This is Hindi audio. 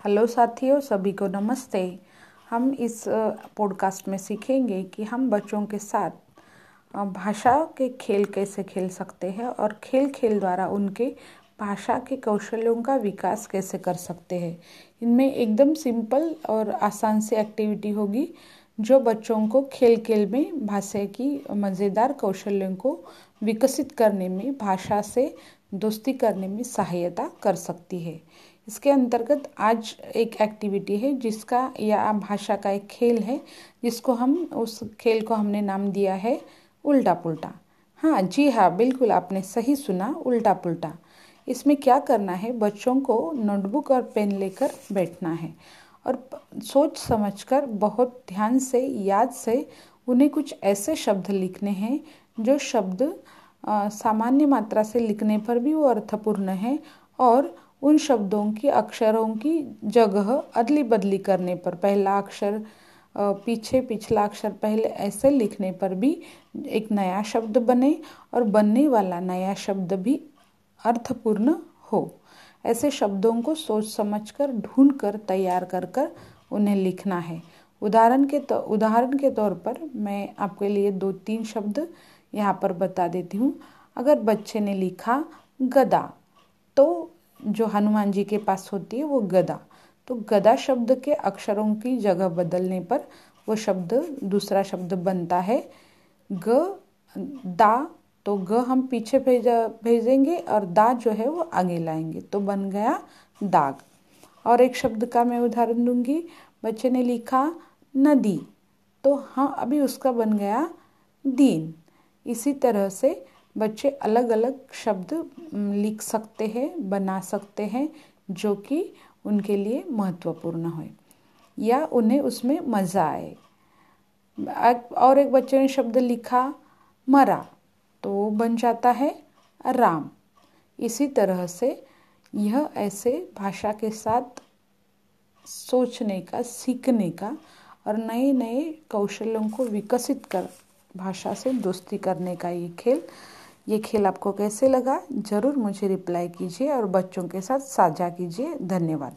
हेलो साथियों, सभी को नमस्ते। हम इस पॉडकास्ट में सीखेंगे कि हम बच्चों के साथ भाषा के खेल कैसे खेल सकते हैं और खेल खेल द्वारा उनके भाषा के कौशलों का विकास कैसे कर सकते हैं। इनमें एकदम सिंपल और आसान सी एक्टिविटी होगी, जो बच्चों को खेल खेल में भाषा की मज़ेदार कौशल्यों को विकसित करने में, भाषा से दोस्ती करने में सहायता कर सकती है। इसके अंतर्गत आज एक एक्टिविटी है जिसका या भाषा का एक खेल है, जिसको हम, उस खेल को हमने नाम दिया है उल्टा पुल्टा हाँ जी हाँ बिल्कुल आपने सही सुना उल्टा पुल्टा इसमें क्या करना है, बच्चों को नोटबुक और पेन लेकर बैठना है और सोच समझकर बहुत ध्यान से, याद से उन्हें कुछ ऐसे शब्द लिखने हैं जो शब्द सामान्य मात्रा से लिखने पर भी वो अर्थपूर्ण है और उन शब्दों की, अक्षरों की जगह अदली बदली करने पर, पहला अक्षर पीछे, पिछला अक्षर पहले ऐसे लिखने पर भी एक नया शब्द बने और बनने वाला नया शब्द भी अर्थपूर्ण हो। ऐसे शब्दों को सोच समझकर, ढूंढ कर, तैयार कर कर उन्हें लिखना है। उदाहरण के तो उदाहरण के तौर पर मैं आपके लिए दो तीन शब्द यहाँ पर बता देती हूँ। अगर बच्चे ने लिखा गदा तो जो हनुमान जी के पास होती है, वो गदा। तो गदा शब्द के अक्षरों की जगह बदलने पर वो शब्द, दूसरा शब्द बनता है, ग, दा। तो ग हम पीछे भेजा, भेजेंगे और दा जो है वो आगे लाएँगे। तो बन गया दाग। और एक शब्द का मैं उदाहरण दूँगी। बच्चे ने लिखा नदी। तो हाँ अभी उसका बन गया दीन। इसी तरह से बच्चे अलग अलग शब्द लिख सकते हैं, बना सकते हैं, जो कि उनके लिए महत्वपूर्ण हो। या उन्हें उसमें मज़ा आए। और एक बच्चे ने शब्द लिखा, मरा तो वो बन जाता है राम। इसी तरह से यह ऐसे भाषा के साथ सोचने का, सीखने का और नए नए कौशलों को विकसित कर, भाषा से दोस्ती करने का ये खेल ये खेल आपको कैसे लगा? ज़रूर मुझे रिप्लाई कीजिए और बच्चों के साथ साझा कीजिए। धन्यवाद।